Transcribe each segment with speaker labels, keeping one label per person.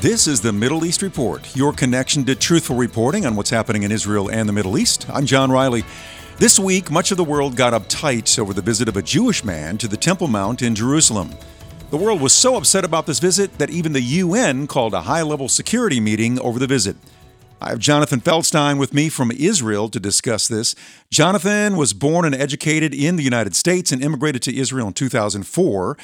Speaker 1: This is the Middle East Report, your connection to truthful reporting on what's happening in Israel and the Middle East. I'm John Riley. This week, much of the world got uptight over the visit of a Jewish man to the Temple Mount in Jerusalem. The world was so upset about this visit that even the UN called a high level security meeting over the visit. I have Jonathan Feldstein with me from Israel to discuss this. Jonathan was born and educated in the United States and immigrated to Israel in 2004.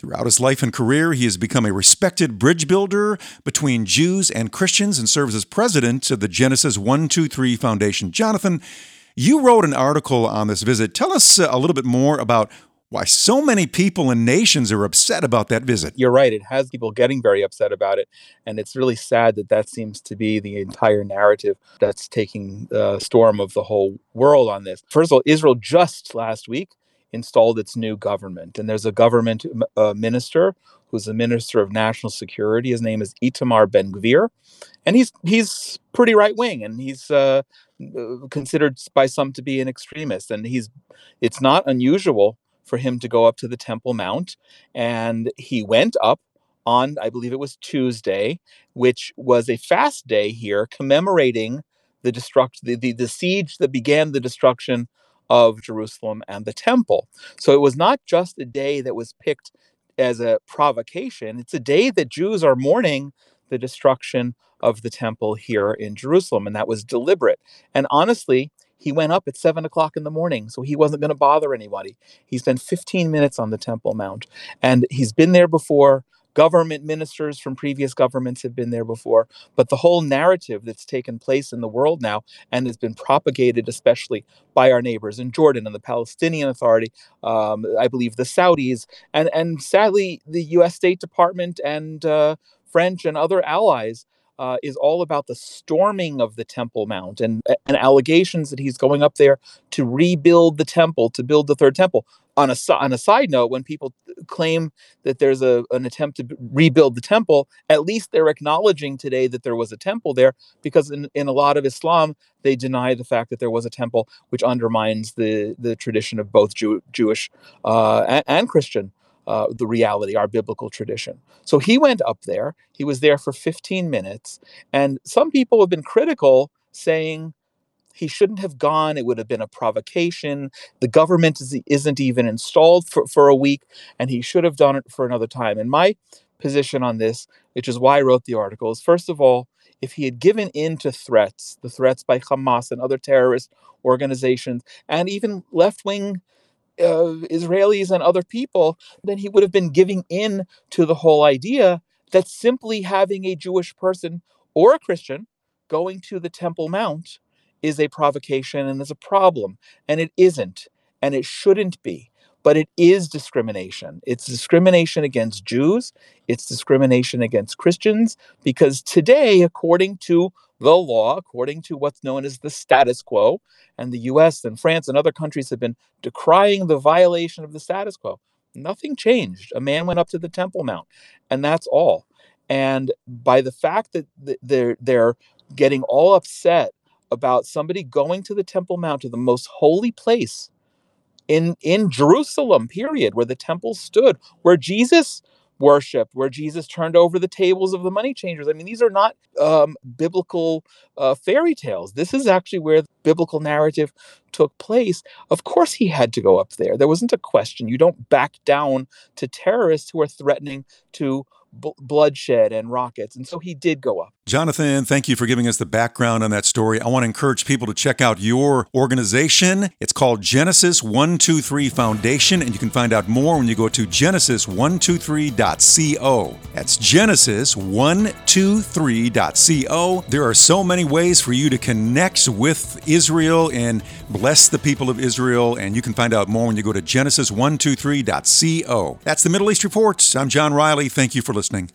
Speaker 1: Throughout his life and career, he has become a respected bridge builder between Jews and Christians and serves as president of the Genesis 123 Foundation. Jonathan, you wrote an article on this visit. Tell us uh, a little bit more about why so many people and nations are upset about that visit.
Speaker 2: You're right. It has people getting very upset about it. And it's really sad that that seems to be the entire narrative that's taking the storm of the whole world on this. First of all, Israel just last week installed its new government. And there's a government uh, minister who's the minister of national security. His name is Itamar Ben Gvir, and he's he's pretty right wing, and he's uh, uh, considered by some to be an extremist. And he's it's not unusual for him to go up to the Temple Mount, and he went up on I believe it was Tuesday, which was a fast day here, commemorating the destruct the, the, the siege that began the destruction of Jerusalem and the temple. So it was not just a day that was picked as a provocation, it's a day that Jews are mourning the destruction of the temple here in Jerusalem, and that was deliberate. And honestly, he went up at seven o'clock in the morning, so he wasn't going to bother anybody. He spent 15 minutes on the Temple Mount, and he's been there before government ministers from previous governments have been there before, but the whole narrative that's taken place in the world now and has been propagated, especially by our neighbors in Jordan and the Palestinian Authority, um, I believe the Saudis, and and sadly the U.S. State Department and uh, French and other allies uh, is all about the storming of the Temple Mount and, and allegations that he's going up there to rebuild the temple, to build the third temple. On a, on a side note, when people claim that there's a, an attempt to rebuild the temple, at least they're acknowledging today that there was a temple there, because in, in a lot of Islam, they deny the fact that there was a temple, which undermines the, the tradition of both Jew, Jewish uh, and, and Christian uh, the reality, our biblical tradition. So he went up there. He was there for 15 minutes. And some people have been critical, saying he shouldn't have gone. It would have been a provocation. The government is, isn't even installed for, for a week, and he should have done it for another time. And my position on this, which is why I wrote the article, is first of all, if he had given in to threats, the threats by Hamas and other terrorist organizations, and even left wing uh, Israelis and other people, then he would have been giving in to the whole idea that simply having a Jewish person or a Christian going to the Temple Mount is a provocation and is a problem. And it isn't, and it shouldn't be but it is discrimination. It's discrimination against Jews, it's discrimination against Christians, because today, according to the law, according to what's known as the status quo, and the US and France and other countries have been decrying the violation of the status quo. Nothing changed. A man went up to the Temple Mount, and that's all. And by the fact that they're, they're getting all upset about somebody going to the Temple Mount, to the most holy place in in Jerusalem, period, where the temple stood, where Jesus worshiped, where Jesus turned over the tables of the money changers. I mean, these are not um, biblical uh, fairy tales. This is actually where the biblical narrative took place. Of course, he had to go up there. There wasn't a question. You don't back down to terrorists who are threatening to b- bloodshed and rockets. And so he did go up.
Speaker 1: Jonathan, thank you for giving us the background on that story. I want to encourage people to check out your organization. It's called Genesis 123 Foundation, and you can find out more when you go to genesis123.co. That's genesis123.co. There are so many ways for you to connect with Israel and bless the people of Israel, and you can find out more when you go to genesis123.co. That's the Middle East Report. I'm John Riley. Thank you for listening.